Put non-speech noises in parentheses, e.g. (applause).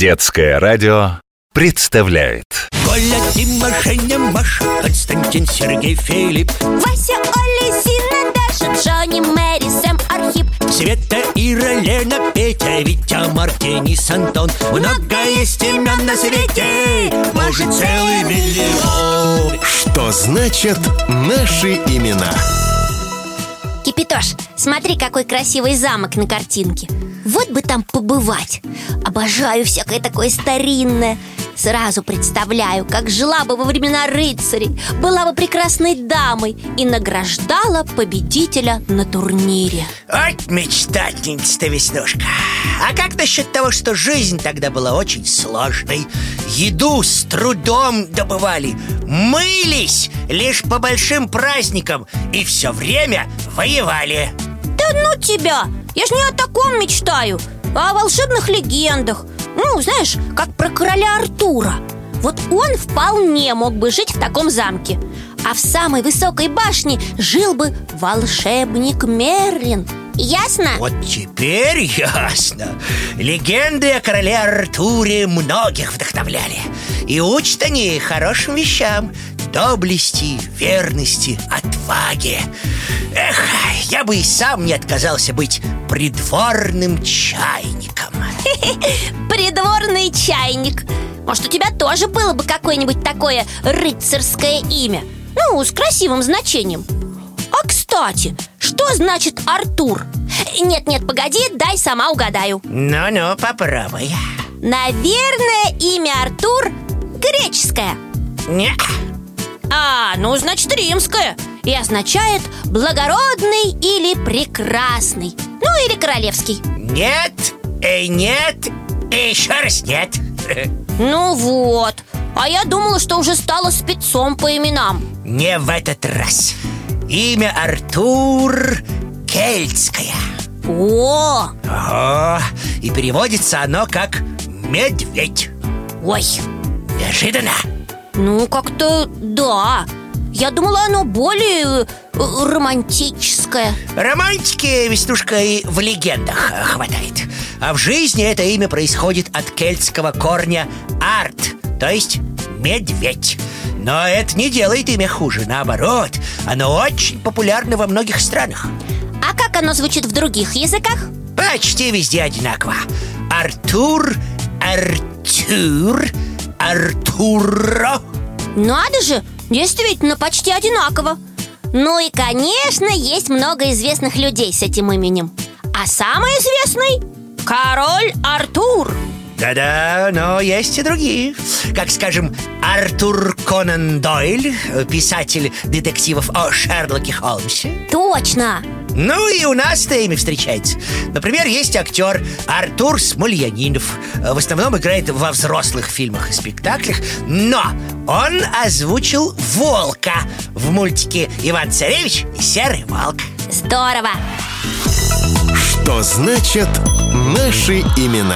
Детское радио представляет. Коля, Дима, Женя, Маша, Константин, Сергей, Филипп, Вася, Оля, Зина, Даша, Джонни, Мэри, Сэм, Архип. Света, Ира, Лена, Петя, Витя, Марк, Денис, Антон Много есть имен на свете, может целый миллион. Что значит наши имена? Кипитош, смотри, какой красивый замок на картинке Вот бы там побывать. Обожаю всякое такое старинное. Сразу представляю, как жила бы во времена рыцарей Была бы прекрасной дамой И награждала победителя на турнире. Вот мечтательница-то, Веснушка. А как насчет того, что жизнь тогда была очень сложной? Еду с трудом добывали Мылись лишь по большим праздникам И все время воевали. Да ну тебя! Я ж не о таком мечтаю А о волшебных легендах. Ну, знаешь, как про короля Артура. Вот он вполне мог бы жить в таком замке А в самой высокой башне жил бы волшебник Мерлин. Ясно? Вот теперь ясно. Легенды о короле Артуре многих вдохновляли. И учат они хорошим вещам. Доблести, верности, отваге Эх, я бы и сам не отказался быть придворным чайником. (laughs) Придворный чайник. Может, у тебя тоже было бы какое-нибудь такое рыцарское имя? Ну, с красивым значением. А, кстати, что значит Артур? Нет-нет, погоди, дай сама угадаю. Ну-ну, попробуй. Наверное, имя Артур греческое. Не, А, ну, значит, римское И означает благородный или прекрасный Ну, или королевский нет, и нет, и еще раз нет. (laughs) Ну вот. А я думала, что уже стала спецом по именам. Не в этот раз. Имя Артур кельтское. О, Ого, и переводится оно как «медведь» ой, Неожиданно. Ну как-то да Я думала, оно более э, романтическое. Романтики, Веснушка, и в легендах э, хватает. А в жизни это имя происходит от кельтского корня «арт», то есть «медведь» Но это не делает имя хуже, наоборот. Оно очень популярно во многих странах. А как оно звучит в других языках? Почти везде одинаково. Артур, Артур, Артуро Надо же, действительно почти одинаково. Ну и, конечно, есть много известных людей с этим именем. А самый известный – король Артур. Да-да, но есть и другие. Как, скажем, Артур Конан Дойль Писатель детективов о Шерлоке Холмсе. Точно! Ну и у нас-то имя встречается. Например, есть актер Артур Смольянинов. В основном играет во взрослых фильмах и спектаклях Но он озвучил волка В мультике «Иван Царевич и Серый волк» Здорово! Что значит наши имена?